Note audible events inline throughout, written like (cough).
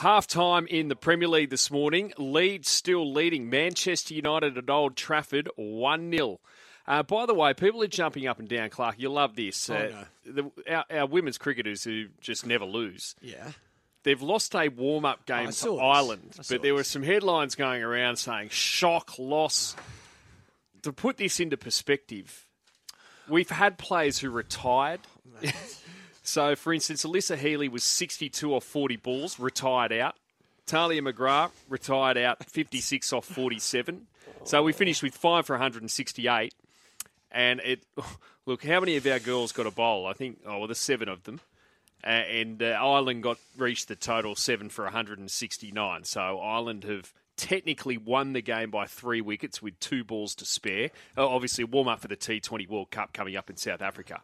Half time in the Premier League this morning. Leeds still leading. Manchester United at Old Trafford 1 0. Uh, by the way, people are jumping up and down, Clark. You love this. Oh, Uh, the, our, our women's cricketers who just never lose. Yeah. They've lost a warm up game I to this. Ireland, but there were some headlines going around saying shock, loss. To put this into perspective, we've had players who retired. (laughs) so, for instance, Alyssa Healy was 62 off 40 balls, retired out. Tahlia McGrath retired out 56 off 47. So we finished with five for 168. And it, (laughs) look, how many of our girls got a bowl? I think, oh, well, there's seven of them. Uh, and uh, Ireland got reached the total seven for 169. So Ireland have technically won the game by three wickets with two balls to spare. Uh, obviously, warm up for the T20 World Cup coming up in South Africa.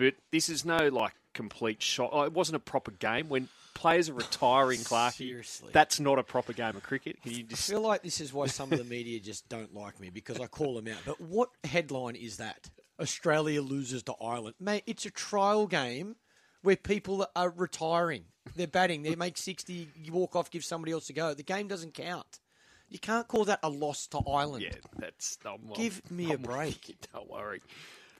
But this is no like complete shot. Oh, it wasn't a proper game when players are retiring. (laughs) Clark, Seriously. that's not a proper game of cricket. Can you I just feel like this is why some of the media just don't like me because I call them out. But what headline is that? Australia loses to Ireland. Mate, it's a trial game where people are retiring. They're batting. They make 60, you walk off, give somebody else a go. The game doesn't count. You can't call that a loss to Ireland. yeah, that's um, I'm, Give me a I'm- break. (laughs) Don't worry.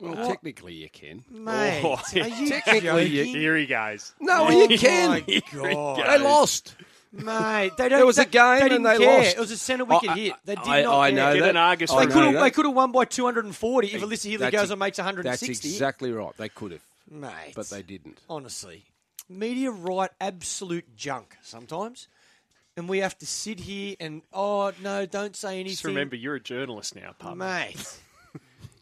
Well, oh. technically you can. Mate, Oh, are you Technically, you- joking? Here he goes. No, Oh you can. my God. (laughs) They lost. Mate, they don't. There was a they, game they and didn't they care. lost. It was a centre wicket I- hit. They did I- not I care. know Get that. an Argus I They know could have. that. They could have won by 240 if Alyssa Healy That's goes ex- and makes 160. That's 160. exactly right. They could have, Mate, but they didn't. honestly, media write absolute junk sometimes, and we have to sit here and oh no, don't say anything. Just remember, you're a journalist now, pub. mate.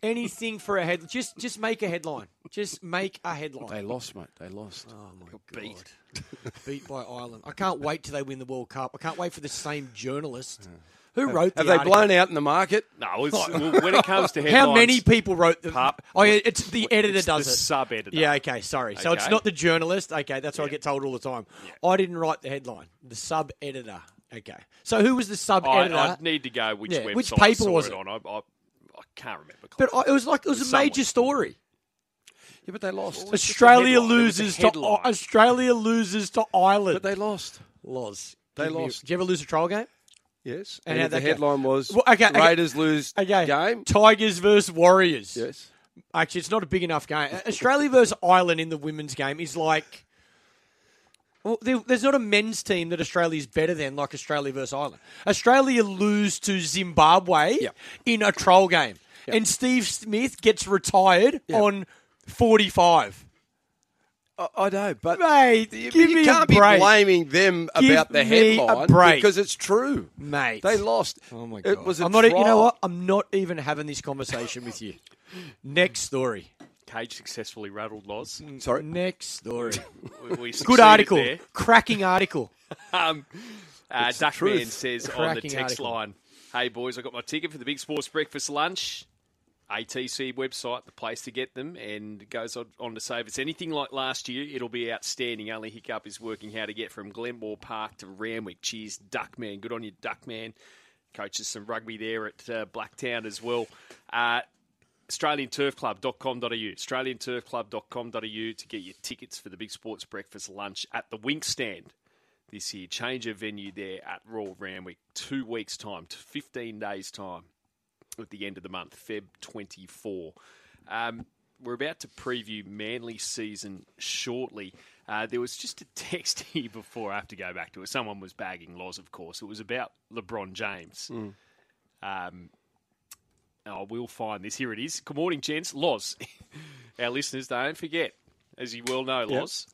Anything for a head. Just just make a headline. Just make a headline. They lost, mate. They lost. Oh my god! beat. (laughs) Beat by Ireland. I can't wait till they win the World Cup. I can't wait for the same journalist who wrote. Have the they article. blown out in the market? No, it's, (laughs) well, when it comes to headlines, (laughs) How many people wrote the? Pup. Oh, yeah, it's the editor it's does the it. sub-editor. Yeah, okay, sorry. So it's not the journalist. Okay, that's what I get told all the time. I didn't write the headline. The sub editor. Okay. So who was the sub I, editor? I need to go which Yeah, website which I paper saw was it it? on. I, I, I can't remember. but I, it was like it was a Someone. major story. Yeah, but they lost. Well, Australia headline. It was a loses to headline. Australia loses to Ireland. But they lost. Loz. They Give me- lost. Did you ever lose a trial game? Yes. And And, the that go? headline was Well, okay, okay. Raiders lose Okay. game. Tigers versus Warriors. Yes. Actually, it's not a big enough game. Australia versus Ireland in the women's game is like. Well, there, there's not a men's team that Australia is better than like Australia versus Ireland. Australia lose to Zimbabwe Yep. in a trial game, and Steve Smith gets retired Yep. on 45. I, I know, but Mate, you, give you me can't a break. be blaming them Give about the me a headline break. because it's true. Mate, They lost. Oh my god! It was a I'm not. You know what? I'm not even having this conversation with you. Next story. Cage successfully rattled Loz. Sorry. Next story. (laughs) We, we Good article. There. Cracking article. (laughs) Um, uh, Duckman truth. says on the text article. line, "Hey boys, I got my ticket for the Big Sports Breakfast Lunch." ATC website, the place to get them, and goes on, to say if it's anything like last year, it'll be outstanding. Only hiccup is working how to get from Glenmore Park to Randwick. Cheers, Duckman. Good on you, Duckman. Coaches some rugby there at uh, Blacktown as well. Uh, AustralianTurfClub.com.au, AustralianTurfClub.com.au to get your tickets for the Big Sports Breakfast Lunch at the Winx Stand this year. Change of venue there at Royal Randwick. Two weeks' time, to 15 days' time at the end of the month, Feb 24. Um, we're about to preview Manly season shortly. Uh, there was just a text (laughs) here before I have to go back to it. Someone was bagging Loz, of course. It was about LeBron James. Um, I will find this. Here it is. Good morning, gents. Loz. (laughs) Our listeners, don't forget, as you well know, Loz.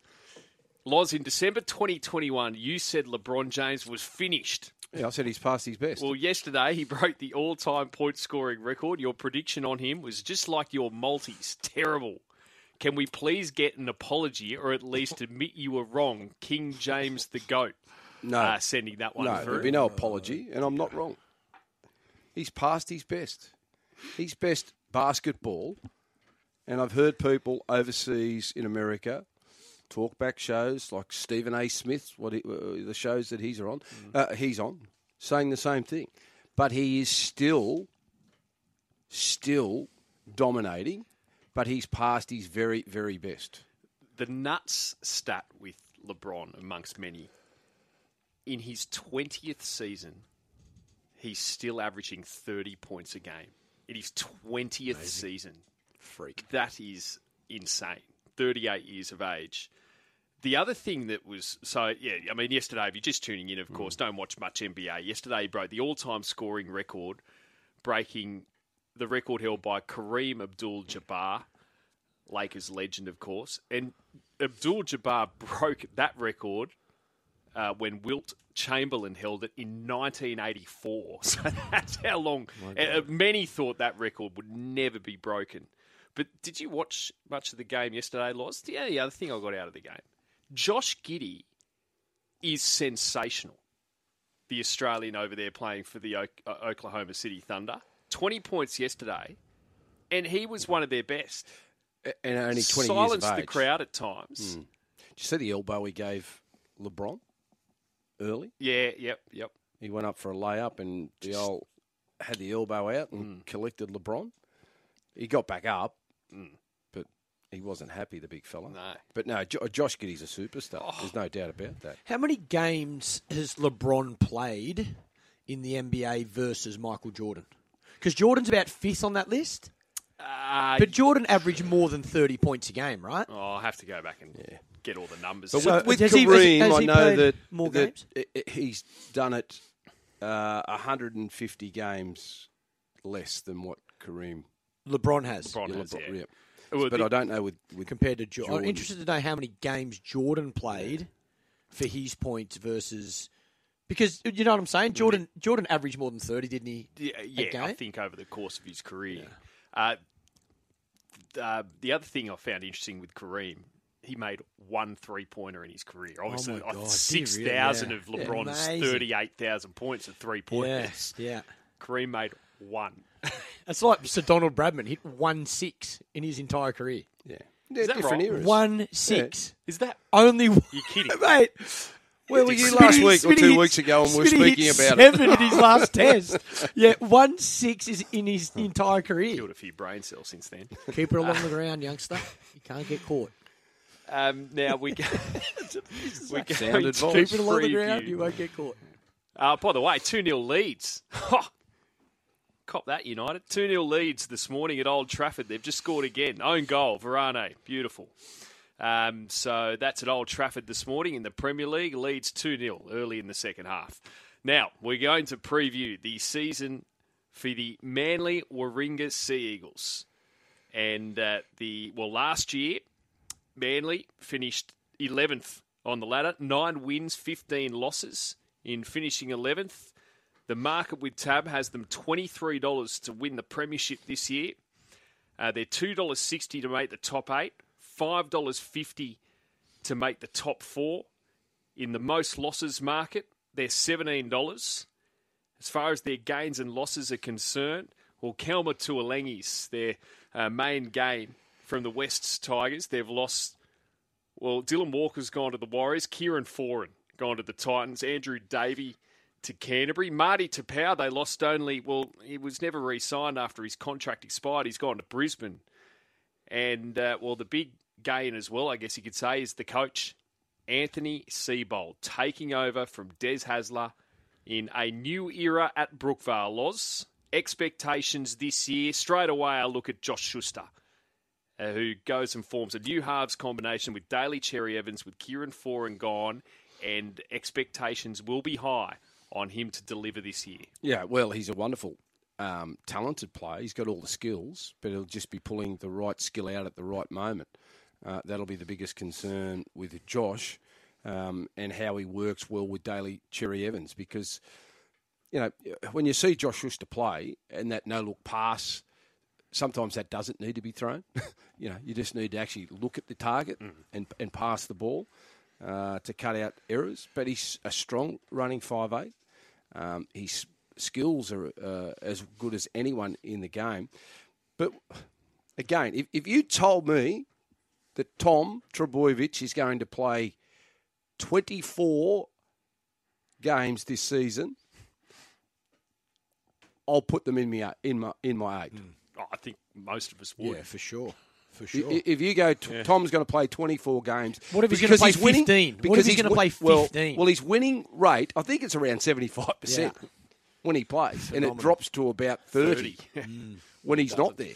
Loz, in December 2021, you said LeBron James was finished. Yeah, I said he's past his best. Well, yesterday he broke the all-time point scoring record. Your prediction on him was just like your multis, terrible. Can we please get an apology or at least admit you were wrong, King James the goat? no, Uh, sending that one no, through. there'll be no apology, and I'm not wrong. He's past his best. His best basketball, and I've heard people overseas in America talkback shows like Stephen A. Smith, what he, uh, the shows that he's on, uh, he's on, saying the same thing. But he is still, still dominating. But he's past his very, very best. the nuts stat with LeBron amongst many. in his 20th season, he's still averaging 30 points a game. In his 20th season. Freak. That is insane. 38 years of age. The other thing that was so yeah, I mean yesterday if you're just tuning in, of course, don't watch much NBA. Yesterday he broke the all-time scoring record, breaking the record held by Kareem Abdul-Jabbar, Lakers legend, of course, and Abdul-Jabbar (laughs) broke that record uh, when Wilt Chamberlain held it in 1984. (laughs) So that's how long. uh, many thought that record would never be broken. But did you watch much of the game yesterday, Loz? The only other thing I got out of the game, Josh Giddey is sensational. The Australian over there playing for the o- uh, Oklahoma City Thunder. 20 points yesterday, and he was one of their best. And only 20 Silenced years of the crowd at times. Did you see the elbow he gave LeBron early? Yeah, yep, yep. He went up for a layup and the old had the elbow out and collected LeBron. He got back up, but he wasn't happy, the big fella. No. But no, jo- Josh Giddey's a superstar. There's no doubt about that. How many games has LeBron played in the NBA versus Michael Jordan? Because Jordan's about fifth on that list, Uh, but Jordan averaged more than 30 points a game, right? oh, I'll have to go back and get all the numbers. But So- with, with has he- has he- Kareem, has I know that, more that games? i- i- he's done it uh, 150 games less than what Kareem. LeBron has LeBron yeah, has, LeBron- yeah. yeah. Well, But the- I don't know with, with compared to Jordan. I'm interested to know how many games Jordan played for his points versus. Because you know what I'm saying, Jordan Jordan averaged more than thirty, didn't he? Yeah, yeah I think over the course of his career. Uh, uh, the other thing I found interesting with Kareem, he made one three pointer in his career. Obviously, Oh my uh, God, did really? thousand Yeah. of LeBron's Amazing. thirty-eight thousand points of three pointers. yeah. Kareem made one. (laughs) It's like Sir Donald Bradman hit one six in his entire career. yeah, yeah that different right? eras. One six, Is that only one. you kidding? (laughs) mate? Where were you Smitty- last week or two Smitty- weeks ago, and we were Smitty speaking hit about it? seven in his last (laughs) test. Yeah, one six is in his entire career. killed a few brain cells since then? Keep it along the (laughs) ground, youngster. You can't get caught. Um, now we go. we go Sound to advice. Keep it along the preview. ground. You won't get caught. Uh, by the way, 2 0 Leeds. Ha! Cop that, United. 2 0 Leeds this morning at Old Trafford. They've just scored again. Own goal, Varane. Beautiful. Um, so that's at Old Trafford this morning in the Premier League. Leeds 2 0 early in the second half. Now, we're going to preview the season for the Manly Warringah Sea Eagles. And uh, the, well, last year, Manly finished 11th on the ladder, nine wins, 15 losses in finishing 11th. The market with Tab has them $23 to win the Premiership this year. Uh, they're $2.60 to make the top eight, $5.50 to make the top four. In the most losses market, they're $17. As far as their gains and losses are concerned, well, Kelma Tuilagi's their uh, main gain from the West's Tigers. They've lost, well, Dylan Walker's gone to the Warriors, Kieran Foran gone to the Titans, Andrew Davey to Canterbury. Marty Taupau, they lost only, well, he was never re signed after his contract expired. He's gone to Brisbane. And, uh, well, the big gain as well, I guess you could say, is the coach, Anthony Seibold, taking over from Des Hasler in a new era at Brookvale. Loz, expectations this year. Straight away, I look at Josh Schuster, uh, who goes and forms a new halves combination with Daly Cherry Evans, with Kieran Foran gone, and expectations will be high on him to deliver this year. Yeah, well, he's a wonderful, um, talented player. He's got all the skills, but he'll just be pulling the right skill out at the right moment. Uh, that'll be the biggest concern with Josh um, and how he works well with Daly Cherry Evans because, you know, when you see Josh Schuster play and that no look pass, sometimes that doesn't need to be thrown. (laughs) you know, you just need to actually look at the target and, and pass the ball uh, to cut out errors. But he's a strong running five eight. Um, his skills are uh, as good as anyone in the game. But again, if, if you told me that Tom Trbojevic is going to play 24 games this season, I'll put them in my in my in my eight. Oh, I think most of us would. Yeah, for sure. For sure. If you go, t- Tom's going to play 24 games. What if he's gonna play winning- 15? What if because he's gonna play 15? Well, his winning rate, I think it's around 75% Yeah. when he plays, and it drops to about 30, (laughs) when he's not there.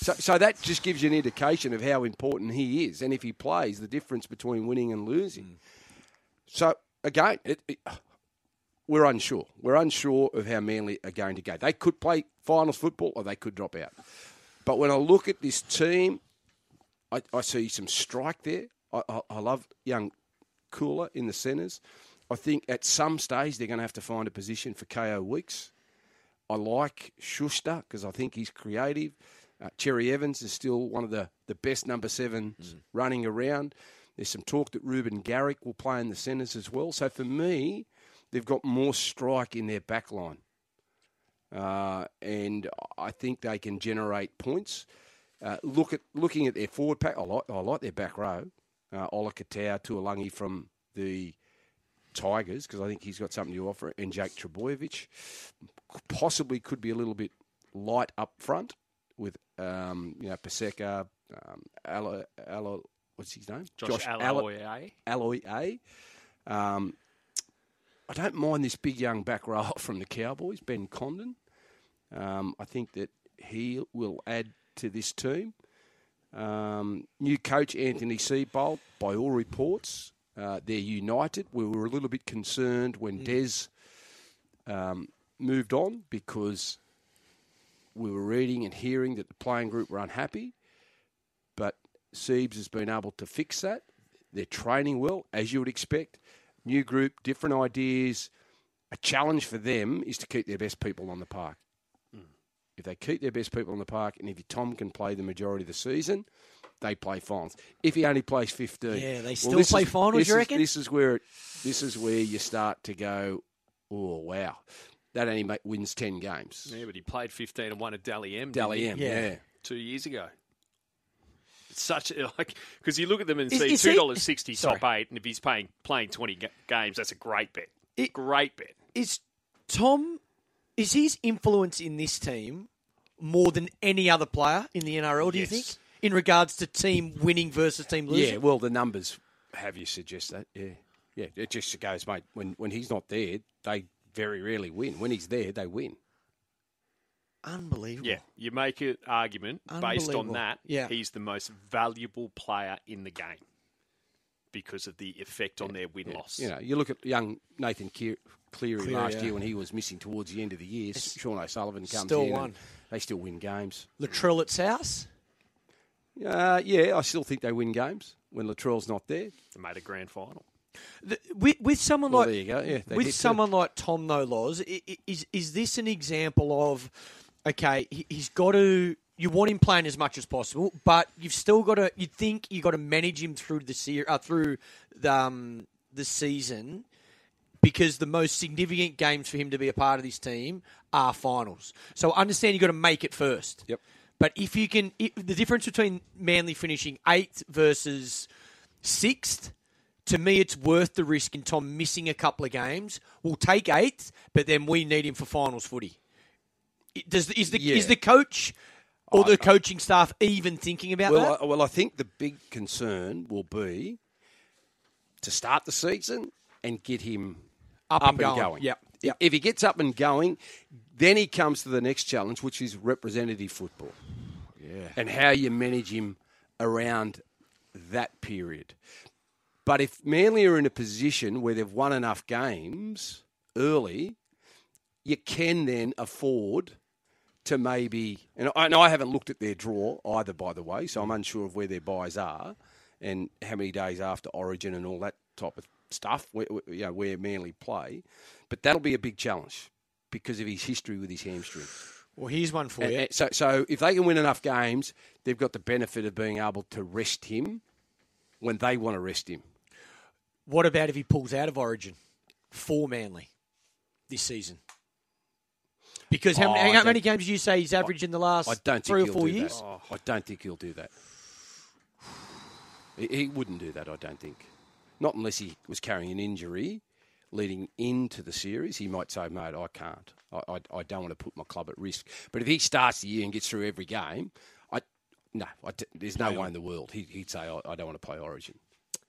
So, so that just gives you an indication of how important he is, and if he plays, the difference between winning and losing. So again, it, it, we're unsure. We're unsure of how Manly are going to go. They could play finals football, or they could drop out. But when I look at this team, I, I see some strike there. I, I, I love young Koula in the centres. I think at some stage they're going to have to find a position for Kaeo Weekes. I like Schuster because I think he's creative. Uh, Cherry Evans is still one of the, the best number sevens running around. There's some talk that Reuben Garrick will play in the centres as well. So for me, they've got more strike in their back line. Uh, and I think they can generate points. Uh, look at looking at their forward pack. I like I like their back row. Uh, Ola Katau, Tuilagi from the Tigers because I think he's got something to offer, and Jake Trbojevic possibly could be a little bit light up front with um, you know Paseka, um, Alo, Alo, what's his name? Josh, Allo- Alloy. Alloy A. Um, I don't mind this big young back row (laughs) from the Cowboys, Ben Condon. Um, I think that he will add to this team. Um, new coach Anthony Seibold, by all reports, uh, they're united. We were a little bit concerned when Des um, moved on because we were reading and hearing that the playing group were unhappy. But Siebes has been able to fix that. They're training well, as you would expect. New group, different ideas. A challenge for them is to keep their best people on the park. If they keep their best people on the park, and if Tom can play the majority of the season, they play finals. If he only plays fifteen, Yeah, they still this play is- finals, This you is- reckon? This is where it, this is where you start to go. Oh wow, that only make, wins ten games. Yeah, but he played 15 and won at Dally M. didn't Dally? M, Yeah. yeah. two years ago. Such a- (laughs) like because you look at them and Is- see is two dollars sixty top eight, and if he's playing playing twenty ga- games, that's a great bet. It- great bet. Is Tom, is his influence in this team more than any other player in the NRL, do you think? In regards to team winning versus team losing? Yeah, well, the numbers have you suggest that. Yeah, yeah. It just goes, mate. When when he's not there, they very rarely win. When he's there, they win. Unbelievable. Yeah, you make an argument based on that. Yeah. he's the most valuable player in the game because of the effect on their win loss. You know, you look at young Nathan Cleary, Cleary, last yeah. year when he was missing towards the end of the year. Sean O'Sullivan comes Still in. won. and They still win games. Latrell at South? Uh, yeah, I still think they win games when Latrell's not there. They made a grand final. The, with, with someone Well, like there you go. Yeah, with did too. someone like Tom No Laws, i- i- is is this an example of okay? He's got to. You want him playing as much as possible, but you've still got to. You think you have got to manage him through the se- uh, through the um, the season because the most significant games for him to be a part of this team are finals. So understand you've got to make it first. Yep. But if you can, if, the difference between Manly finishing eighth versus sixth, to me, it's worth the risk in Tom missing a couple of games. We'll take eighth, but then we need him for finals footy. Does is the Yeah. is the coach or the coaching staff even thinking about Well, that? I, well, I think the big concern will be to start the season and get him Up up, and going. going. Yep, If- yep. If he gets up and going, then he comes to the next challenge, which is representative football. Yeah. And how you manage him around that period. But if Manly are in a position where they've won enough games early, you can then afford to maybe, and I, and I haven't looked at their draw either, by the way, so I'm unsure of where their buys are and how many days after Origin and all that type of stuff, where, you know, where Manly play. But that'll be a big challenge because of his history with his hamstring. Well, here's one for And- you. and so, so if they can win enough games, they've got the benefit of being able to rest him when they want to rest him. What about if he pulls out of Origin for Manly this season? Because how, Oh, many, how many games do you say he's averaged in the last I don't think three or he'll four do years? that. I don't think he'll do that. (sighs) He, he wouldn't do that. I don't think. Not unless he was carrying an injury leading into the series. He might say, "Mate, I can't. I, I, I don't want to put my club at risk." But if he starts the year and gets through every game, I No, I there's no way in the world he, he'd say I, I don't want to play Origin.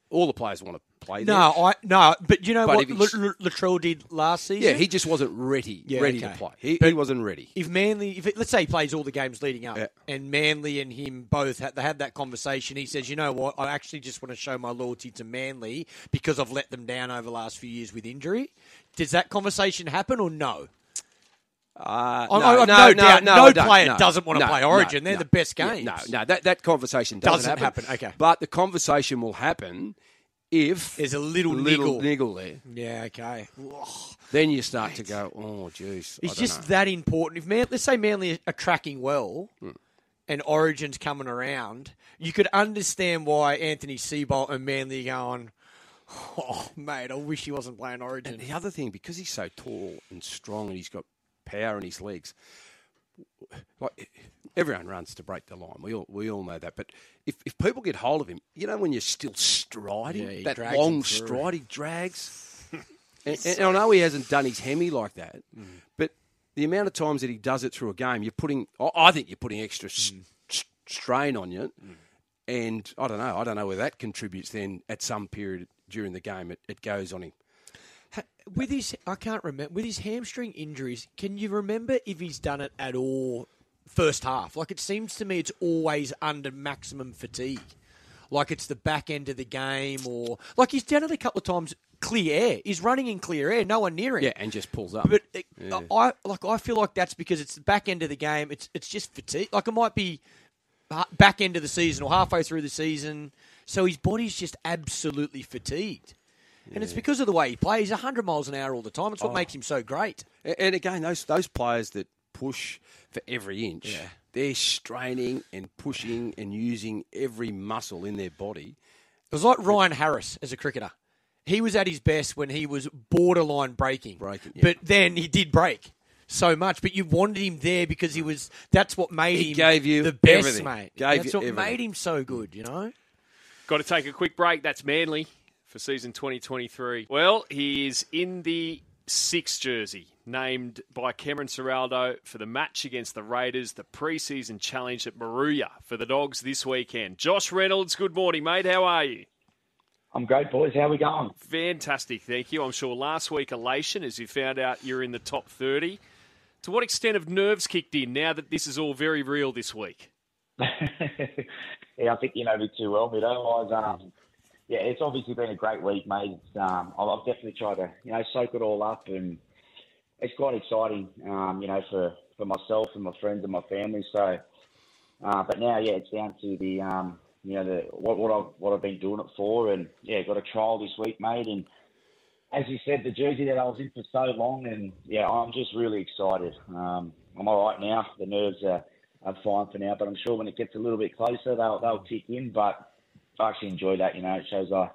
All the players want to play. No, there. I no, but you know But what if he's- L- L- Latrell did last season. yeah, he just wasn't ready, Yeah, ready okay. to play. He, he wasn't ready. if Manly, if it, let's say he plays all the games leading up, Yeah. and Manly and him both had they had that conversation, he says, "You know what? I actually just want to show my loyalty to Manly because I've let them down over the last few years with injury." Does that conversation happen or no? Uh, I- I have no doubt no don't. player No, doesn't wanna no, play no, Origin. They're no. the best Yeah, no, no, that, that conversation doesn't, Doesn't happen, okay. But the conversation will happen if There's a little little niggle. niggle there. Yeah, okay. Then you start to go, oh, jeez. It's just know. that important. If Man, let's say Manly are tracking well, Hmm. and Origin's coming around, you could understand why Anthony Seibold and Manly are going. Oh, mate, I wish he wasn't playing Origin. And the other thing, because he's so tall and strong and he's got power in his legs, like everyone runs to break the line. We all we all know that. But if, if people get hold of him, you know when you're still striding, Yeah, that long stride he drags. (laughs) and, and I know he hasn't done his hemi like that, Mm. but the amount of times that he does it through a game, you're putting. I- think you're putting extra Mm. strain on you. And I don't know. I don't know where that contributes. Then at some period during the game, it, it goes on him. With his, I can't remember with his hamstring injuries. Can you remember if he's done it at all first half? Like it seems to me, it's always under maximum fatigue. Like it's the back end of the game, or like he's done it a couple of times. Clear air. He's running in clear air. No one near him. Yeah, and just pulls up. But uh, it, I like I feel like that's because it's the back end of the game. It's it's just fatigue. Like it might be uh, back end of the season or halfway through the season. So his body's just absolutely fatigued, and it's because of the way he plays. hundred miles an hour all the time. It's what oh. makes him so great. And again, those those players that push for every inch, they're straining and pushing and using every muscle in their body. It was like Ryan Harris as a cricketer. He was at his best when he was borderline breaking. Breaking, yeah. But then he did break so much. But you wanted him there because he was. That's what made He him gave you the best, everything. mate. Gave that's you what everything. made him so good. You know. Got to take a quick break. That's Manly for season 2023. Well, he is in the sixth jersey, named by Cameron Ciraldo for the match against the Raiders, the preseason challenge at Moruya for the Dogs this weekend. Josh Reynolds, good morning, mate. How are you? I'm great, boys. How we going? Fantastic, thank you. I'm sure last week elation as you found out you're in the top 30. To what extent have nerves kicked in now that this is all very real this week? (laughs) yeah, I think you know me too well, but otherwise, um, yeah, it's obviously been a great week, mate. Um, I've I've definitely tried to you know soak it all up, and it's quite exciting, um, you know, for for myself and my friends and my family. So, uh, but now, yeah, it's down to the um, you know the what what I've what I've been doing it for, and yeah, got a trial this week, mate, and as you said, the jersey that I was in for so long, and yeah, I'm just really excited. Um, I'm all right now. The nerves are, are fine for now, but I'm sure when it gets a little bit closer, they'll they'll kick in. But I actually enjoy that. You know, it shows I,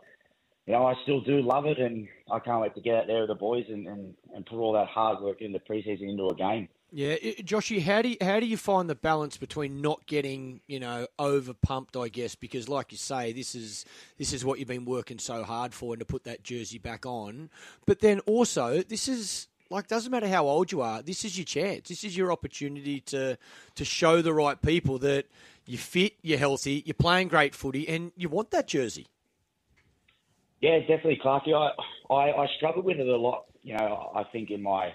you know, I still do love it, and I can't wait to get out there with the boys and, and, and put all that hard work in the preseason into a game. Yeah, Joshy, how do you, how do you find the balance between not getting you know over pumped? I guess because, like you say, this is this is what you've been working so hard for, and to put that jersey back on. But then also, this is like doesn't matter how old you are. This is your chance. This is your opportunity to to show the right people that you're fit, you're healthy, you're playing great footy, and you want that jersey. Yeah, definitely, Clarky. I, I, I struggled with it a lot, you know, I think in my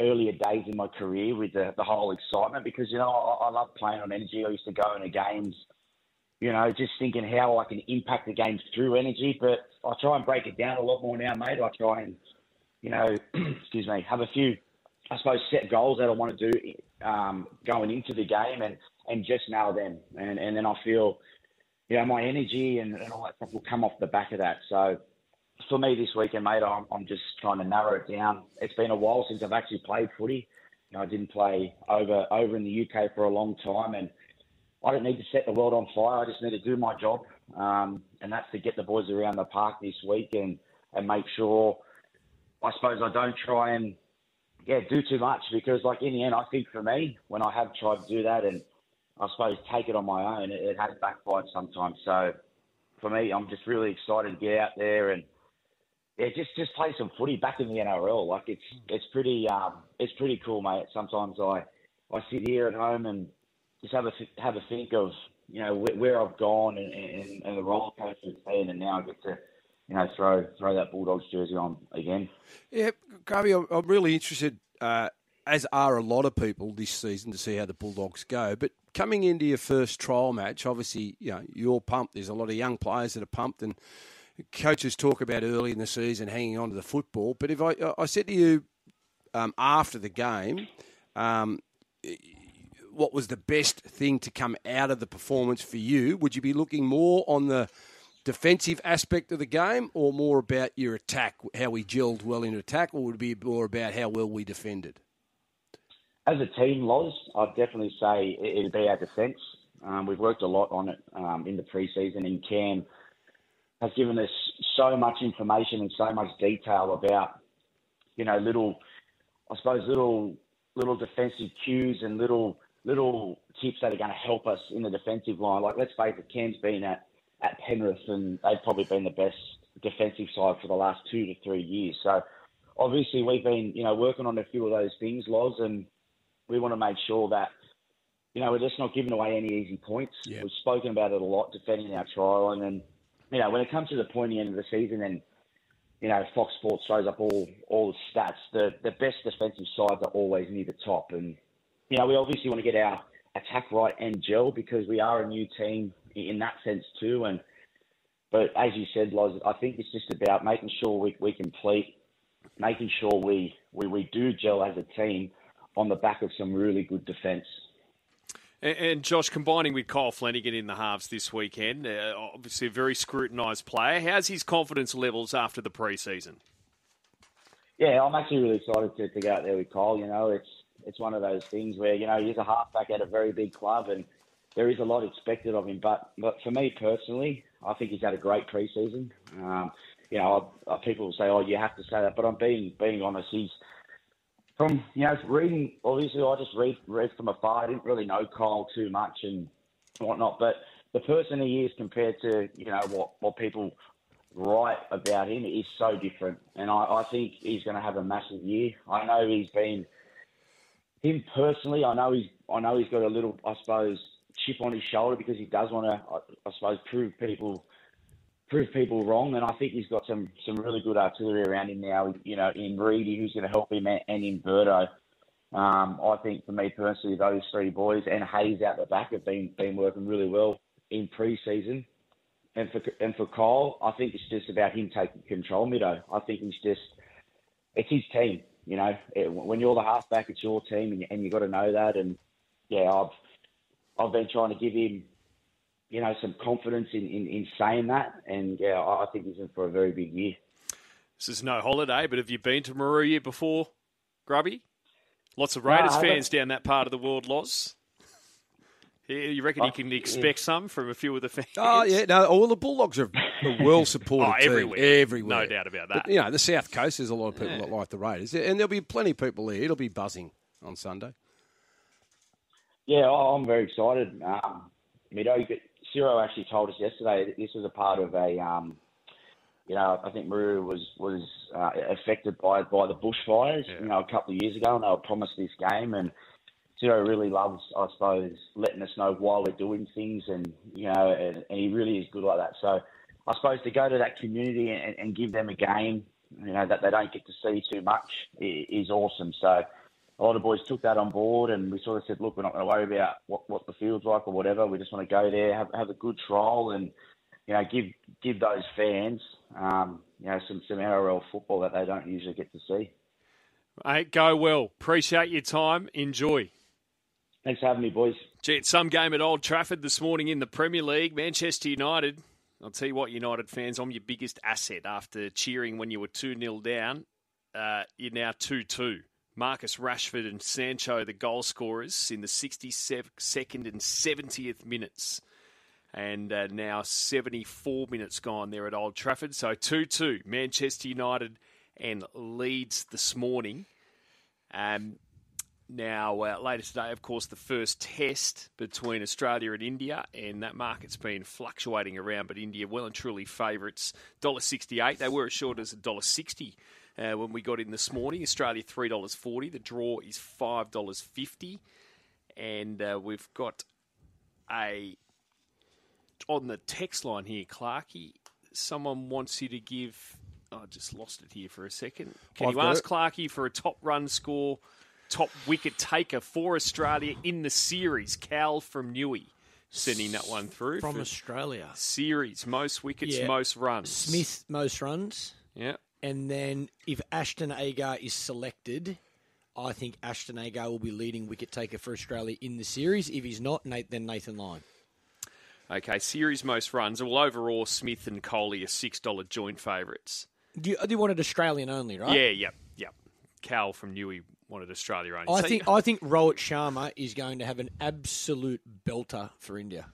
earlier days in my career with the, the whole excitement because, you know, I, I love playing on energy. I used to go into games, you know, just thinking how I can impact the game through energy. But I try and break it down a lot more now, mate. I try and, you know, (clears throat) excuse me, have a few, I suppose, set goals that I want to do um, going into the game and, and just nail them. And, and then I feel, you know, my energy and, and all that stuff will come off the back of that. So for me this weekend, mate, I'm, I'm just trying to narrow it down. It's been a while since I've actually played footy. You know, I didn't play over over in the UK for a long time, and I don't need to set the world on fire. I just need to do my job, um, and that's to get the boys around the park this week and and make sure. I suppose I don't try and yeah do too much because, like in the end, I think for me, when I have tried to do that and I suppose take it on my own, it, it has backfired sometimes. So for me, I'm just really excited to get out there and yeah, just just play some footy back in the NRL. Like it's it's pretty um, it's pretty cool, mate. Sometimes I I sit here at home and just have a have a think of you know where, where I've gone and, and, and the roller coaster it's been, and now I get to you know throw throw that Bulldogs jersey on again. Yeah, Garvey, I'm really interested, uh, as are a lot of people this season, to see how the Bulldogs go. But coming into your first trial match, obviously, you know, you're pumped. There's a lot of young players that are pumped, and coaches talk about early in the season hanging on to the football. But if I, I said to you um, after the game, um, what was the best thing to come out of the performance for you? Would you be looking more on the defensive aspect of the game or more about your attack, how we gelled well in attack, or would it be more about how well we defended? As a team, Loz, I'd definitely say it'd be our defence. Um, we've worked a lot on it um, in the preseason, and Cam has given us so much information and so much detail about, you know, little, I suppose, little little defensive cues and little little tips that are going to help us in the defensive line. Like, let's face it, Cam's been at, at Penrith and they've probably been the best defensive side for the last two to three years. So, obviously, we've been, you know, working on a few of those things, Loz, and we want to make sure that, you know, we're just not giving away any easy points. Yeah. We've spoken about it a lot, defending our trial. And then, you know, when it comes to the pointy end of the season and, you know, Fox Sports throws up all all the stats. The the best defensive sides are always near the top, and you know we obviously want to get our attack right and gel because we are a new team in that sense too. And but as you said, Loz, I think it's just about making sure we we complete, making sure we we, we do gel as a team on the back of some really good defence. And, and Josh, combining with Kyle Flanagan in the halves this weekend, uh, obviously a very scrutinised player. How's his confidence levels after the preseason? Yeah, I'm actually really excited to, to go out there with Kyle. You know, it's it's one of those things where you know he's a halfback at a very big club, and there is a lot expected of him. But but for me personally, I think he's had a great preseason. Um, you know, I, I, people will say, "Oh, you have to say that," but I'm being being honest. He's from you know reading. Obviously, I just read read from afar. I didn't really know Kyle too much and whatnot, but the person he is compared to you know what what people write about him is so different, and I, I think he's going to have a massive year. I know he's been him personally. I know he's I know he's got a little I suppose chip on his shoulder because he does want to I, I suppose prove people prove people wrong, and I think he's got some some really good artillery around him now. You know, in Reedy, who's going to help him, and in Burdo. Um, I think for me personally, those three boys and Hayes out the back have been been working really well in pre-season. And for and for Kyle, I think it's just about him taking control, Mido. I think he's just it's his team. You know, it, when you're the halfback, it's your team, and, and you've got to know that. And yeah, I've I've been trying to give him you know, some confidence in, in, in saying that. And yeah, I think he's in for a very big year. This is no holiday, but have you been to Moruya before, Grubby? Lots of Raiders no, fans down that part of the world, Loz. You reckon you can expect yeah. some from a few of the fans? Oh yeah, no. Well, the Bulldogs are a well (laughs) supported oh, everywhere, team. everywhere, no doubt about that. But, you know, the South Coast, there's a lot of people yeah. that like the Raiders, and there'll be plenty of people there. It'll be buzzing on Sunday. Yeah, I'm very excited. Um, Mido, Ciro actually told us yesterday that this was a part of a, um, you know, I think Maru was was uh, affected by by the bushfires, yeah. you know, a couple of years ago, and they were promised this game. And Ciro really loves, I suppose, letting us know why we're doing things, and you know, and, and he really is good like that. So I suppose to go to that community and, and give them a game, you know, that they don't get to see too much is awesome. So a lot of boys took that on board, and we sort of said, look, we're not going to worry about what, what the field's like or whatever. We just want to go there, have have a good trial, and you know, give give those fans, um, you know, some some NRL football that they don't usually get to see. Hey, go well. Appreciate your time. Enjoy. Thanks for having me, boys. Gee, it's some game at Old Trafford this morning in the Premier League. Manchester United. I'll tell you what, United fans, I'm your biggest asset after cheering when you were 2 0 down. Uh, you're now 2 2. Marcus Rashford and Sancho, the goal scorers, in the 62nd and 70th minutes. And uh, now 74 minutes gone there at Old Trafford. So 2 2, Manchester United and Leeds this morning. Um, now, uh, later today, of course, the first test between Australia and India, and that market's been fluctuating around, but India well and truly favourites. $1.68. They were as short as $1.60 uh, when we got in this morning. Australia three dollars forty. The draw is five dollars fifty, and uh, we've got a on the text line here, Clarkey, someone wants you to give. oh, I just lost it here for a second. Can I've you ask it. Clarkey for a top run score, top wicket taker for Australia in the series? Cal from Newey sending that one through. From Australia. series, most wickets, Yeah. most runs. Smith, most runs. Yeah. And then if Ashton Agar is selected, I think Ashton Agar will be leading wicket taker for Australia in the series. If he's not, Nate, then Nathan Lyon. Okay, series most runs. Well, overall, Smith and Kohli are $6 joint favourites. You, you wanted Australian only, right? Yeah, yep, yep. Cal from Newey wanted Australia only. I So- think I think Rohit Sharma is going to have an absolute belter for India.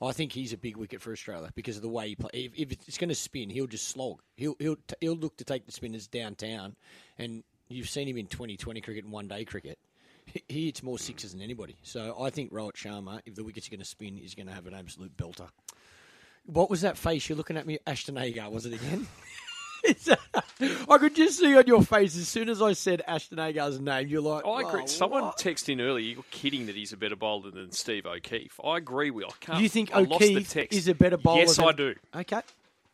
I think he's a big wicket for Australia because of the way he plays. If, if it's going to spin, he'll just slog. He'll he'll t- he'll look to take the spinners downtown, and you've seen him in 2020 cricket and one day cricket. He, he hits more sixes than anybody. So I think Rohit Sharma, if the wickets are going to spin, is going to have an absolute belter. What was that face you're looking at me? Ashton Agar, was it again? (laughs) (laughs) I could just see on your face as soon as I said Ashton Agar's name, you're like, I agree. "Oh, Someone what?" texted in earlier. You're kidding that he's a better bowler than Steve O'Keefe. I agree with. I can't. You think I lost the O'Keefe text. is a better bowler? Yes, than- I do. Okay.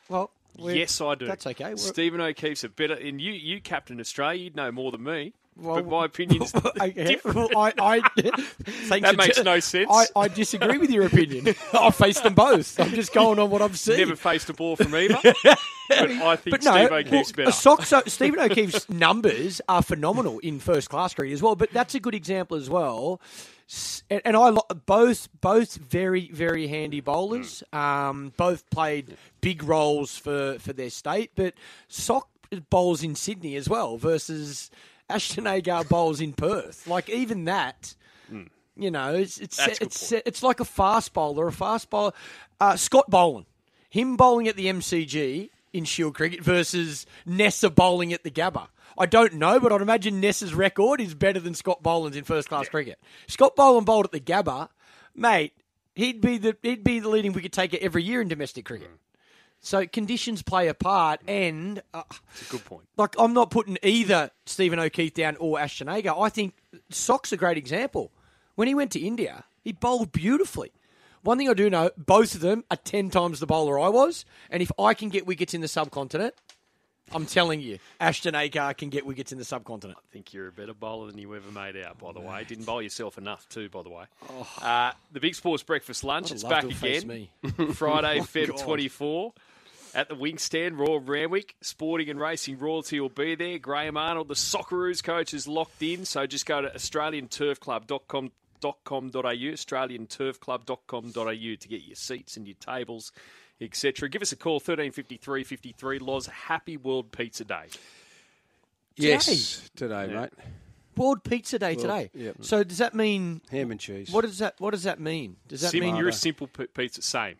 Well, Yes, I do. That's okay. We're- Stephen O'Keefe's a better. And you, you captain Australia. You'd know more than me. Well, but my opinion's Okay. (laughs) Well, I, I, (laughs) (laughs) That makes t- no sense. I, I disagree with your opinion. I faced them both. I'm just going on what I've seen. never faced a ball from either. but I think But no, Steve O'Keefe's well, better. Uh, Sox, uh, Stephen O'Keefe's numbers are phenomenal in first class cricket as well. But that's a good example as well. And, and I lo- both both very very handy bowlers. Mm. Um, both played big roles for, for their state. But Sock bowls in Sydney as well versus Ashton Agar bowls in Perth. Like even that. You know, it's it's That's a it's, it's like a fast bowler, a fast bowler. Uh, Scott Boland, him bowling at the MCG in Shield cricket versus Neser bowling at the Gabba. I don't know, but I'd imagine Neser's record is better than Scott Boland's in first class cricket. Scott Boland bowled at the Gabba, mate. He'd be the he'd be the leading wicket taker every year in domestic cricket. So conditions play a part, and uh, It's a good point. like I'm not putting either Stephen O'Keefe down or Ashton Agar. I think Sock's a great example. When he went to India, he bowled beautifully. One thing I do know, both of them are ten times the bowler I was, and if I can get wickets in the subcontinent, I'm telling you, Ashton Agar can get wickets in the subcontinent. I think you're a better bowler than you ever made out, by the way. Didn't bowl yourself enough, too, by the way. Uh, the Big Sports Breakfast Lunch, it's back again. me. (laughs) Friday, (laughs) Feb God. 24. At the Winx Stand, Royal Randwick, Sporting and Racing Royalty will be there. Graham Arnold, the Socceroos coach, is locked in. So just go to australianturfclub.com.au, australianturfclub.com.au to get your seats and your tables, etc. Give us a call, 1353 53. Loz, happy World Pizza Day. Yes, today, mate. World Pizza Day Well, today. yeah. So does that mean Ham and cheese. what does that what does that mean? Does that Sim- mean you're a simple p- pizza, same.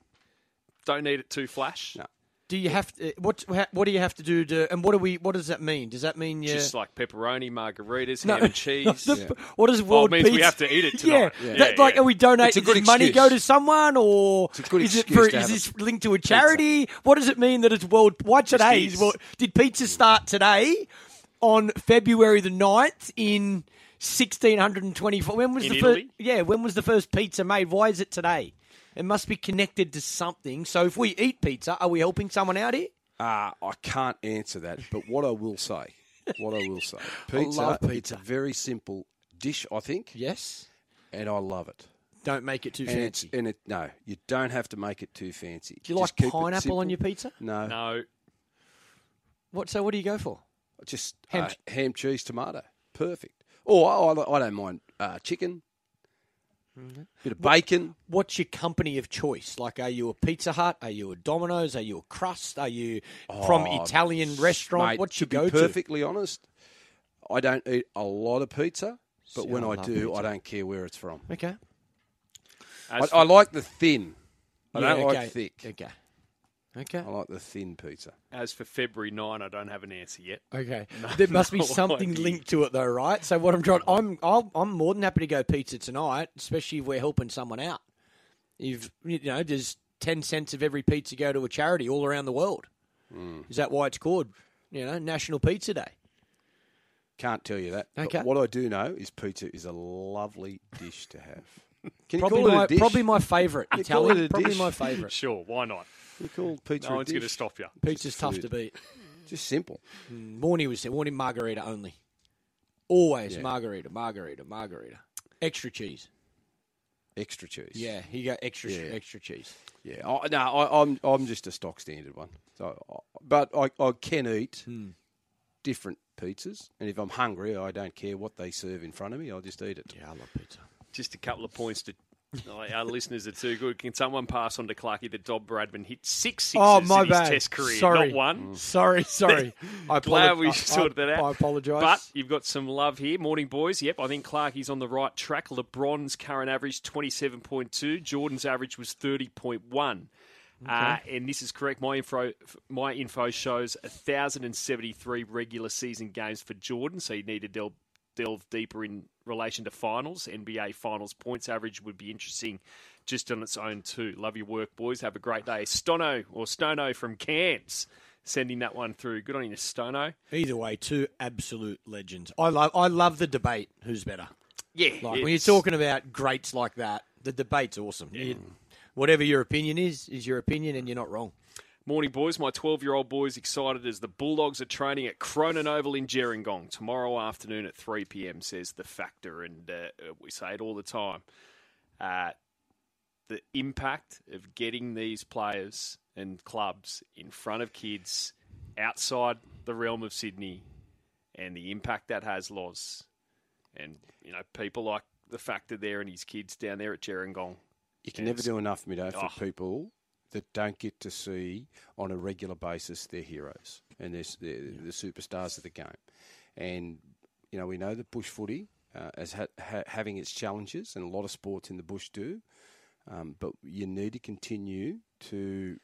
Don't need it too flash. No. Do you have to, what what do you have to do to and what do we what does that mean? Does that mean you Just like pepperoni, margaritas, No, ham and cheese. (laughs) the- What does Well, World it means we have to eat it Yeah, tonight. Yeah. That- Yeah, like are we donating? It's a good does money go to someone, or It's a good is it for, is this linked to a charity? What does it mean that it's World? Why today? is. Is, well, did pizza start today on February the 9th in 1624? When was In the Italy? first? Yeah, when was the first pizza made? Why is it today? It must be connected to something. So if we eat pizza, are we helping someone out here? Uh, I can't answer that, but what I will say, what I will say, (laughs) pizza, love it's a very simple dish, I think, Yes. and I love it. Don't make it too And it's fancy. and it no, you don't have to make it too fancy. Do you Just like pineapple on your pizza? No, No, What? So what do you go for? just Ham- ham, ham cheese, tomato, perfect. Or I, I don't mind uh, chicken, Mm-hmm. bit of bacon. what's your company of choice? Like, are you a Pizza Hut? Are you a Domino's? Are you a Crust? Are you from Oh, Italian restaurant? Mate, What's your go to? perfectly honest, I don't eat a lot of pizza, but See, when I I, do, pizza. I don't care where it's from. Okay. I, As I like the thin. I Yeah, don't okay. like thick. Okay. Okay. I like the thin pizza. As for February 9, I don't have an answer yet. Okay. (laughs) There must be something idea. linked to it, though, right? So what I'm trying, I'm, I'll, I'm more than happy to go pizza tonight, especially if we're helping someone out. If you know, there's ten cents of every pizza go to a charity all around the world. Mm. Is that why it's called, you know, National Pizza Day? Can't tell you that. But Okay. what I do know is pizza is a lovely dish to have. (laughs) Can you Probably call it my a dish? probably my favourite You call Italian. it a Probably dish? my (laughs) favourite. Sure, why not? Can you call pizza No a one's going to stop you. Pizza's tough food. to beat. Just simple. Morning was saying morning margarita only. Always Yeah. margarita, margarita, margarita. Extra cheese. Extra cheese. Yeah, he got extra Yeah. extra cheese. Yeah, I, no, I, I'm I'm just a stock standard one. So, I- but I, I can eat Hmm. different pizzas, and if I'm hungry, I don't care what they serve in front of me. I'll just eat it. Yeah, I love pizza. Just a couple of points to. Oh, our listeners are too good. Can someone pass on to Clarky that Don Bradman hit six sixes Oh, my in his bad. Test career, Sorry. not one? Sorry, sorry. (laughs) I Glad we sorted I, that out. I apologise. But you've got some love here. Morning, boys. Yep, I think Clarkie's on the right track. LeBron's current average, 27.2. Jordan's average was 30.1. Uh, and this is correct. My info, my info shows 1,073 regular season games for Jordan, so you need to delve, delve deeper in relation to finals. NBA finals points average would be interesting just on its own, too. Love your work, boys. Have a great day. Stono, or Stono from Cairns, sending that one through. Good on you, Stono. Either way, two absolute legends. I love I love the debate. Who's better? Yeah. Like when you're talking about greats like that, the debate's awesome. You- whatever your opinion is, is your opinion, and you're not wrong. Morning, boys. My 12 year old boy is excited as the Bulldogs are training at Cronin Oval in Gerringong tomorrow afternoon at 3 pm, says the factor. And uh, we say it all the time. Uh, the impact of getting these players and clubs in front of kids outside the realm of Sydney and the impact that has, Loz. And, you know, people like the factor there and his kids down there at Gerringong. You can never do enough, Mido, for Oh. people that don't get to see on a regular basis their heroes and their, their, the superstars of the game. And, you know, we know that bush footy uh, as ha- ha- having its challenges, and a lot of sports in the bush do. Um, but you need to continue to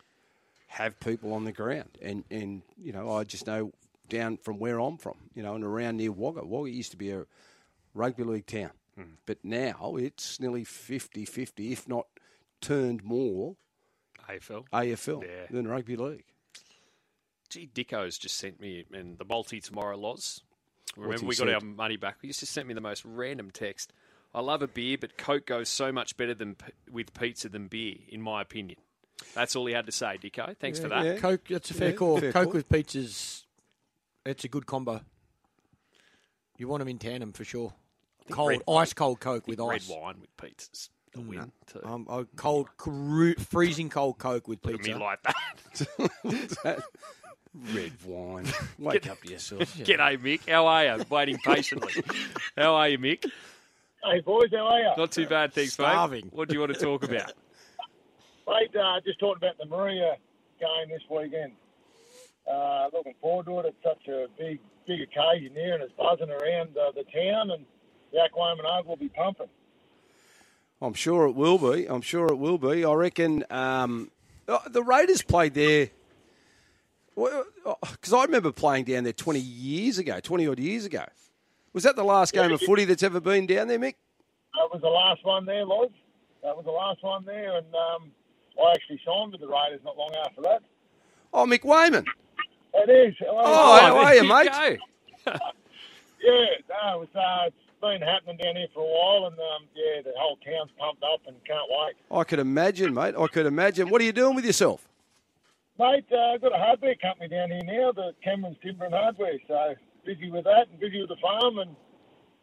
have people on the ground. And, and, you know, I just know down from where I'm from, you know, and around near Wagga. Wagga used to be a rugby league town. But now it's nearly 50 50, if not turned more AFL. AFL Yeah. Then rugby league. Gee, Dicko's just sent me and the multi tomorrow, Loz. Remember, we got said? our money back. He just sent me the most random text. I love a beer, but Coke goes so much better than with pizza than beer, in my opinion. That's all he had to say, Dicko. Thanks for that. yeah. Coke, that's a fair Yeah, call. fair Coke call. with pizzas, it's a good combo. You want them in tandem for sure. Cold, red- ice cold Coke with Red ice. wine with pizzas. A win, too. Um, a cold, cru- freezing cold Coke with Look at me like that. (laughs) Red wine. Wake up to yourself. (laughs) G'day, Mick. How are you? Waiting patiently. How are you, Mick? Hey boys, how are you? Not too bad, thanks, Starving. mate. What do you want to talk about? (laughs) Mate, uh, just talking about the Moruya game this weekend. Uh, looking forward to it. It's such a big, big occasion here, and it's buzzing around uh, the town, and the Ack Weyman Oval will be pumping. I'm sure it will be. I'm sure it will be. I reckon um, uh, the Raiders played there. Because I remember playing down there 20 years ago, 20 odd years ago. Was that the last game of footy that's ever been down there, Mick? That was the last one there, Loz. That was the last one there, and um, I actually signed with the Raiders not long after that. Oh, Mick Weyman. It is. Oh, how are you, mate? (laughs) Yeah, no, it's, uh, it's been happening down here for a while, and um, yeah, the whole town's pumped up and can't wait. I could imagine, mate. I could imagine. What are you doing with yourself? Mate, uh, I've got a hardware company down here now, the Cameron's Timber and Hardware. So busy with that and busy with the farm and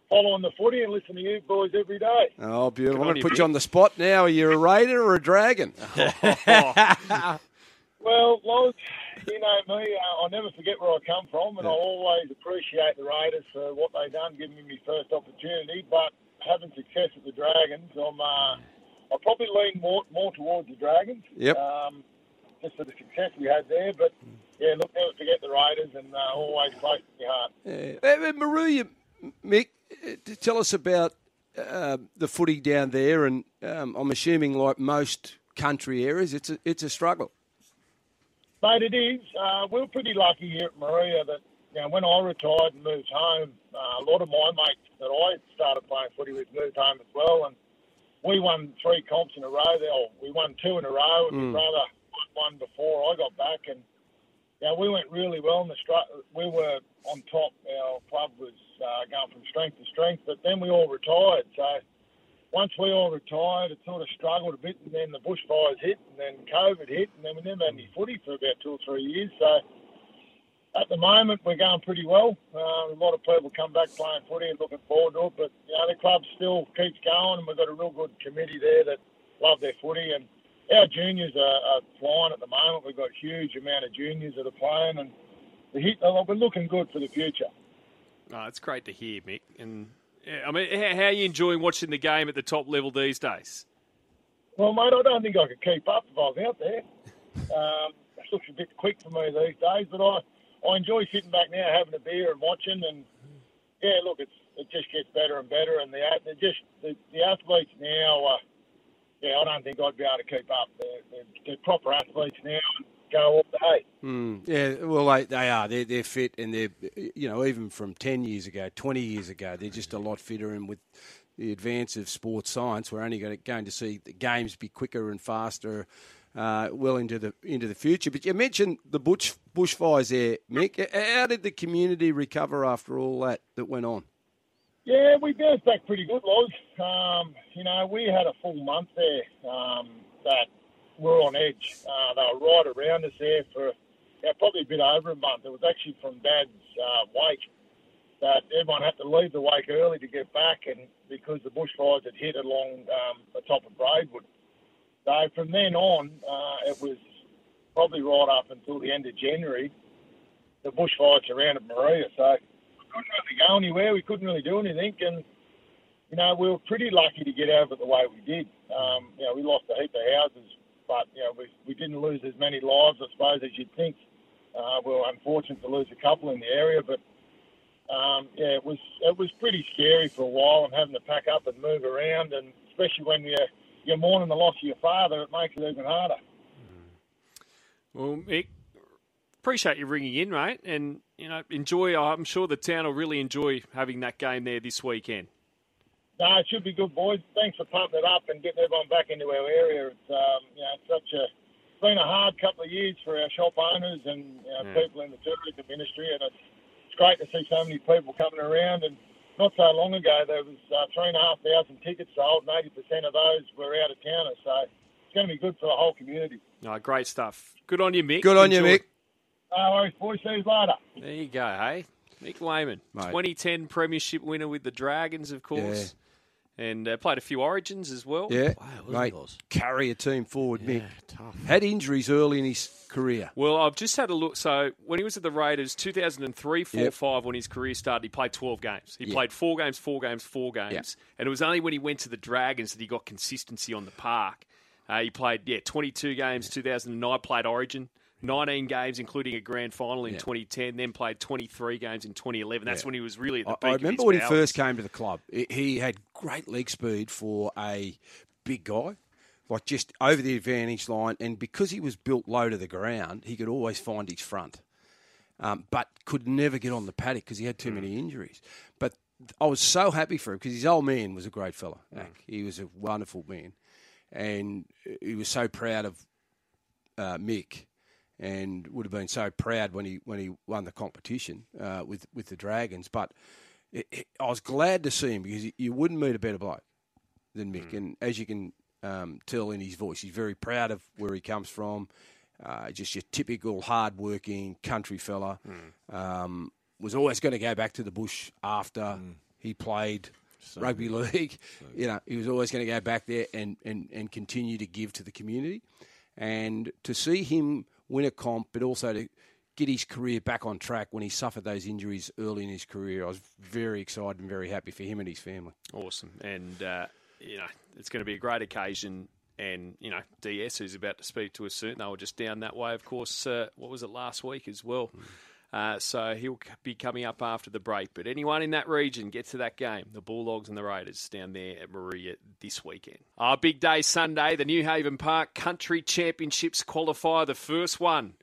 following the footy and listening to you boys every day. Oh, beautiful. on I'm going to put Mick. you on the spot now. Are you a Raider or a Dragon? (laughs) (laughs) (laughs) Well, Loz, you know me, I'll never forget where I come from and I'll always appreciate the Raiders for what they've done, giving me my first opportunity. But having success with the Dragons, I'm, uh, I'll probably lean more, more towards the Dragons. Yep. Um, just for the success we had there. But yeah, look, never forget the Raiders and uh, always close to your heart. Moruya, Mick, uh, tell us about uh, the footy down there, and um, I'm assuming, like most country areas, it's a, it's a struggle. Mate, it is. Uh, we were pretty lucky here at Moruya that you know, when I retired and moved home, uh, a lot of my mates that I started playing footy with moved home as well, and we won three comps in a row. There, or we won two in a row, and my brother won one before I got back, and know, we went really well. In the stru- we were on top. Our club was uh, going from strength to strength, but then we all retired. So once we all retired, it sort of struggled a bit, and then the bushfires hit, and then COVID hit, and then we never had any footy for about two or three years. So at the moment, we're going pretty well. Uh, a lot of people come back playing footy and looking forward to it, but you know, the club still keeps going, and we've got a real good committee there that love their footy. And our juniors are, are flying at the moment. We've got a huge amount of juniors that are playing, and we're looking good for the future. Oh, it's great to hear, Mick. And yeah, I mean, how, how are you enjoying watching the game at the top level these days? Well, mate, I don't think I could keep up if I was out there. Um, it looks a bit quick for me these days, but I I enjoy sitting back now, having a beer and watching. And yeah, look, it's it just gets better and better. And the the just the, the athletes now, uh, yeah, I don't think I'd be able to keep up. They're, they're, they're proper athletes now. And go. Mm, yeah, well, they, they are. They're, they're fit, and they're you know even from ten years ago, twenty years ago, they're just a lot fitter. And with the advance of sports science, we're only going to, going to see the games be quicker and faster uh, well into the into the future. But you mentioned the bush bushfires there, Mick. How did the community recover after all that that went on? Yeah, we bounced back pretty good, Loz. Um, you know, we had a full month there um, that were on edge. Uh, they were right around us there for yeah, probably a bit over a month. It was actually from Dad's uh, wake that everyone had to leave the wake early to get back, and because the bushfires had hit along um, the top of Braidwood. So from then on, uh, it was probably right up until the end of January. The bushfires surrounded Moruya, so we couldn't really go anywhere. We couldn't really do anything, and you know we were pretty lucky to get out of it the way we did. Um, you know, we lost a heap of houses, but you know we we didn't lose as many lives, I suppose, as you'd think. Uh, we were unfortunate to lose a couple in the area, but um, yeah, it was it was pretty scary for a while and having to pack up and move around, and especially when you you're mourning the loss of your father, it makes it even harder. Well, Mick, appreciate you ringing in, mate, and you know, enjoy. I'm sure the town will really enjoy having that game there this weekend. No, it should be good, boys. Thanks for pumping it up and getting everyone back into our area. It's um, you know, it's such a it's been a hard couple of years for our shop owners and you know, yeah. people in the tourism industry, and it's, it's great to see so many people coming around and not so long ago, there was uh, three and a half thousand tickets sold, and eighty percent of those were out of towners. So it's going to be good for the whole community. No, great stuff. Good on you, Mick. Good on Enjoy. you, Mick. No worries, boys. See you later. There you go, hey. Mick Weyman, Mate. 2010 Premiership winner with the Dragons, of course. Yeah and uh, played a few Origins as well. Yeah, wow, mate, carry a team forward, yeah, Mick. Tough. Had injuries early in his career. Well, I've just had a look. So when he was at the Raiders, 2003, 4, yep. 5, when his career started, he played 12 games. He yep. played four games, four games, four games, yep. and it was only when he went to the Dragons that he got consistency on the park. Uh, he played yeah 22 games 2009 played Origin 19 games, including a grand final in yeah. 2010, then played 23 games in 2011. That's yeah. when he was really at the peak I, remember when powers. he first came to the club. He had great leg speed for a big guy, like just over the advantage line. And because he was built low to the ground, he could always find his front, um, but could never get on the paddock because he had too mm. many injuries. But I was so happy for him because his old man was a great fella. Mm. He was a wonderful man. And he was so proud of uh, Mick and would have been so proud when he when he won the competition uh, with with the Dragons. But it, it, I was glad to see him because you wouldn't meet a better bloke than Mick, mm. and as you can um, tell in his voice, he's very proud of where he comes from. Uh, just your typical hard-working country fella. Mm. Um, was always going to go back to the bush after mm. he played so rugby good. league. So (laughs) you know, he was always going to go back there and, and, and continue to give to the community. And to see him win a comp, but also to get his career back on track when he suffered those injuries early in his career. I was very excited and very happy for him and his family. Awesome. And, uh, you know, it's going to be a great occasion. And, you know, DS, who's about to speak to us soon, they were just down that way, of course, uh, what was it, last week as well. Mm. Uh, so he'll be coming up after the break. But anyone in that region, get to that game. The Bulldogs and the Raiders down there at Moruya this weekend. Our big day Sunday, the Newhaven Park Country Championships qualifier, the first one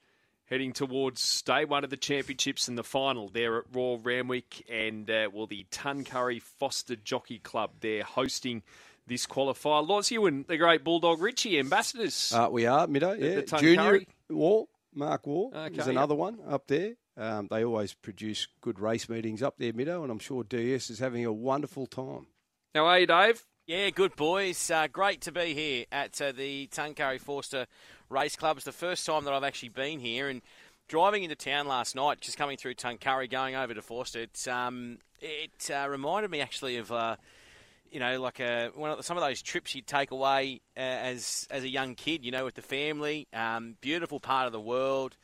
heading towards day one of the championships and the final there at Royal Randwick and uh, well the Tuncurry Foster Jockey Club. They're hosting this qualifier. Loz, you and the great Bulldog Richie ambassadors. Uh, we are, Middo, yeah. Junior Wall, Mark Wall okay, is another one up there. Um, they always produce good race meetings up there, Middo, and I'm sure DS is having a wonderful time. How are you, Dave? Yeah, good boys. Uh, great to be here at uh, the Tuncurry Forster Race Club. It's the first time that I've actually been here, and driving into town last night, just coming through Tuncurry, going over to Forster, it's, um, it uh, reminded me actually of. Uh, you know, like a, one of the, some of those trips you'd take away uh, as as a young kid, you know, with the family. Um, beautiful part of the world.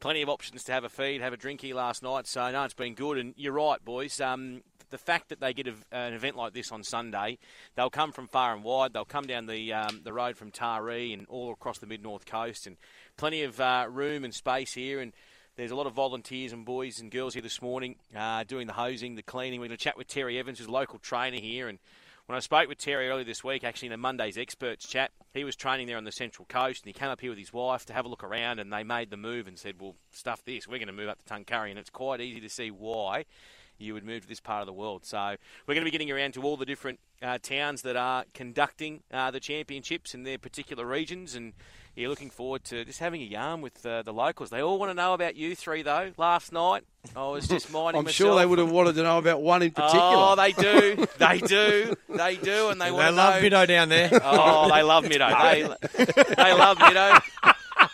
Plenty of options to have a feed, have a drink here last night. So, no, it's been good. And you're right, boys. Um, the fact that they get a, an event like this on Sunday, they'll come from far and wide. They'll come down the um, the road from Taree and all across the mid north coast, and plenty of uh, room and space here. And there's a lot of volunteers and boys and girls here this morning uh, doing the hosing, the cleaning. We're going to chat with Terry Evans, who's local trainer here, and when I spoke with Terry earlier this week, actually in a Monday's experts chat, he was training there on the Central Coast, and he came up here with his wife to have a look around, and they made the move and said, "Well, stuff this. We're going to move up to Tuncurry," and it's quite easy to see why you would move to this part of the world. So we're going to be getting around to all the different uh, towns that are conducting uh, the championships in their particular regions, and you're looking forward to just having a yarn with uh, the locals. They all want to know about you three, though. Last night, I was just (laughs) minding I'm myself. sure they would have wanted to know about one in particular. Oh, they do, (laughs) they do, they do, and they, They want to know. They love know. Middo down there. Oh, they love Middo. They, (laughs) they love Middo.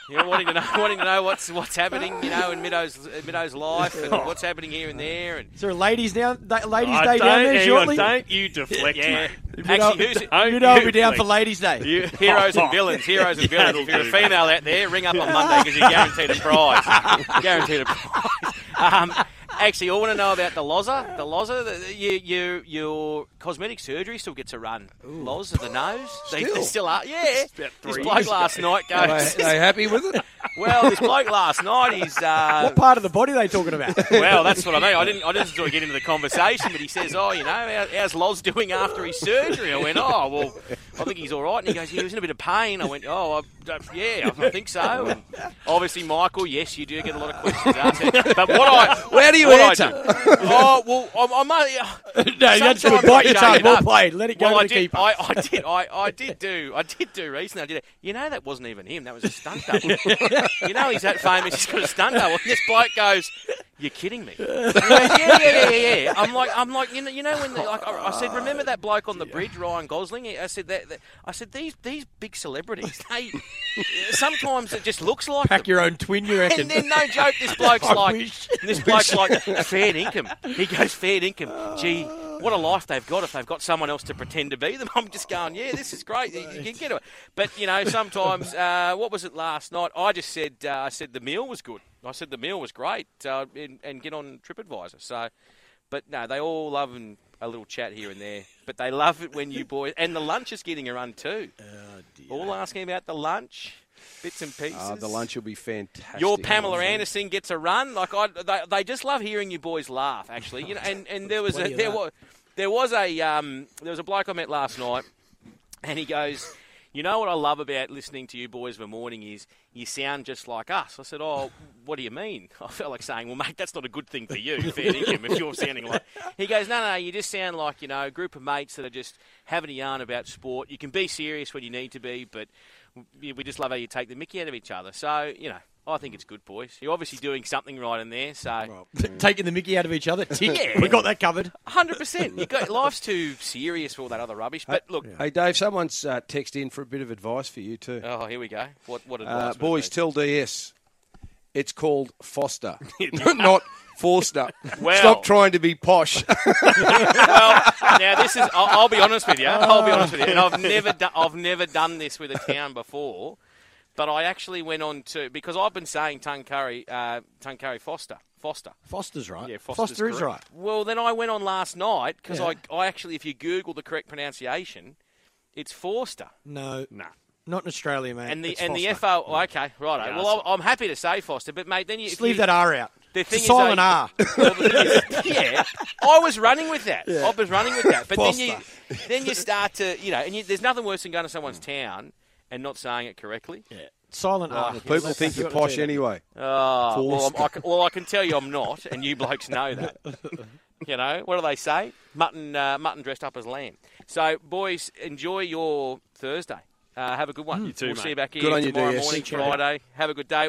You know, wanting to know, (laughs) wanting to know what's what's happening, you know, in Middo's Middo's life and what's happening here and there, and Is there a ladies down, da- ladies' Oh, day down there hang on, shortly? don't you deflect, yeah. mate. Actually, who's Don't Middo will be down please. for ladies' day. You- (laughs) heroes and Oh. villains, heroes and villains. If you're a female out there, ring up on Monday because you're guaranteed a prize. (laughs) guaranteed a prize. Um, actually, I want to know about the Loza. The Loza, you, you, your cosmetic surgery still gets a run. Loz of the nose. They, they Still? still are. Yeah. This bloke last night Are they, are they happy with it? (laughs) well, this bloke last night, he's. (laughs) Uh, What part of the body are they talking about? (laughs) well, that's what I mean. I didn't. I didn't sort of get into the conversation, but he says, "Oh, you know, how, how's Loz doing after his surgery?" I went, "Oh, well, I think he's all right." And he goes, "Yeah, he was in a bit of pain." I went, "Oh, I, uh, yeah, I think so." And (laughs) obviously, Michael, yes, you do get a lot of questions asked. But what I, (laughs) Where do you I answer? do- oh, well, I'm, I'm uh, (laughs) no, that's good. Bite your tongue. Well played. Let it go well, to I did, keeper. I, I did. I, I did do. I did do recently. I did. it. You know, that wasn't even him. That was a stunt double. you know, he's that famous. He's got a stunt double. And this bloke goes, "You're kidding me." (laughs) Yeah, yeah, yeah, yeah, yeah. I'm like, I'm like, you know, you know when the, like, I, I said, remember that bloke on the bridge, Ryan Gosling? I said that. that I said these these big celebrities. They sometimes it just looks like Pack them. your own twin, you reckon? And then no joke, this bloke's (laughs) I like, wish. this bloke's like (laughs) fair income. He goes fair income. Gee, what a life they've got if they've got someone else to pretend to be them. (laughs) I'm just going, yeah, this is great. You, you can get it. But you know, sometimes, uh, what was it last night? I just said, uh, I said the meal was good. I said the meal was great, uh, and, and get on TripAdvisor. So, but no, they all love and a little chat here and there. But they love it when you boys and the lunch is getting a run too. All asking about the lunch, bits and pieces. Ah, the lunch will be fantastic. Your Pamela Anderson gets a run. Like I, they, they just love hearing you boys laugh. Actually, you know, and, and there was a there was there was a um, there was a bloke I met last night, and he goes, you know what I love about listening to you boys of a morning is you sound just like us. I said, oh, what do you mean? (laughs) I felt like saying, well, mate, that's not a good thing for you, fair income, if you're sounding like. (laughs) He goes, no, no, you just sound like you know a group of mates that are just having a yarn about sport. You can be serious when you need to be, but we just love how you take the mickey out of each other. So you know. I think it's good, boys. You're obviously doing something right in there, so (laughs) Taking the mickey out of each other. Tick. (laughs) Yeah. We got that covered. (laughs) hundred percent. You got life's too serious for all that other rubbish. But look, Hey, Dave, someone's uh, texted in for a bit of advice for you, too. oh, here we go. What what advice? Uh, boys, tell DS it's called Foster, not Forster. Well- Stop trying to be posh. (laughs) well, now this is. I'll, I'll be honest with you. I'll be honest with you. And I've never, do, I've never done this with a town before, but I actually went on to because I've been saying Tuncurry, uh, Tuncurry Foster, Foster. Foster's right. Yeah, Foster's Foster is correct. right. Well, then I went on last night because Yeah. I, I actually, if you Google the correct pronunciation, it's Forster. No, Nah. not in Australia, mate. And the It's and the FO, oh, okay, right. Yeah, well, I'm happy to say Foster, but mate, then you Just leave you, that R out. The It's thing a is, silent though- R. (laughs) Well, the thing is- yeah, I was running with that. I was running with that. But then you, (laughs) then you start to, you know, and you, there's nothing worse than going to someone's town and not saying it correctly. Yeah. Silent R. People think you're posh anyway. Oh, well, I'm, I can, well, I can tell you I'm not, and you blokes know that. (laughs) You know what do they say? Mutton, uh, mutton dressed up as lamb. So, boys, enjoy your Thursday. Uh, have a good one. You too, We'll mate. see you back here Good on you, tomorrow DS. morning, Friday. Have a good day.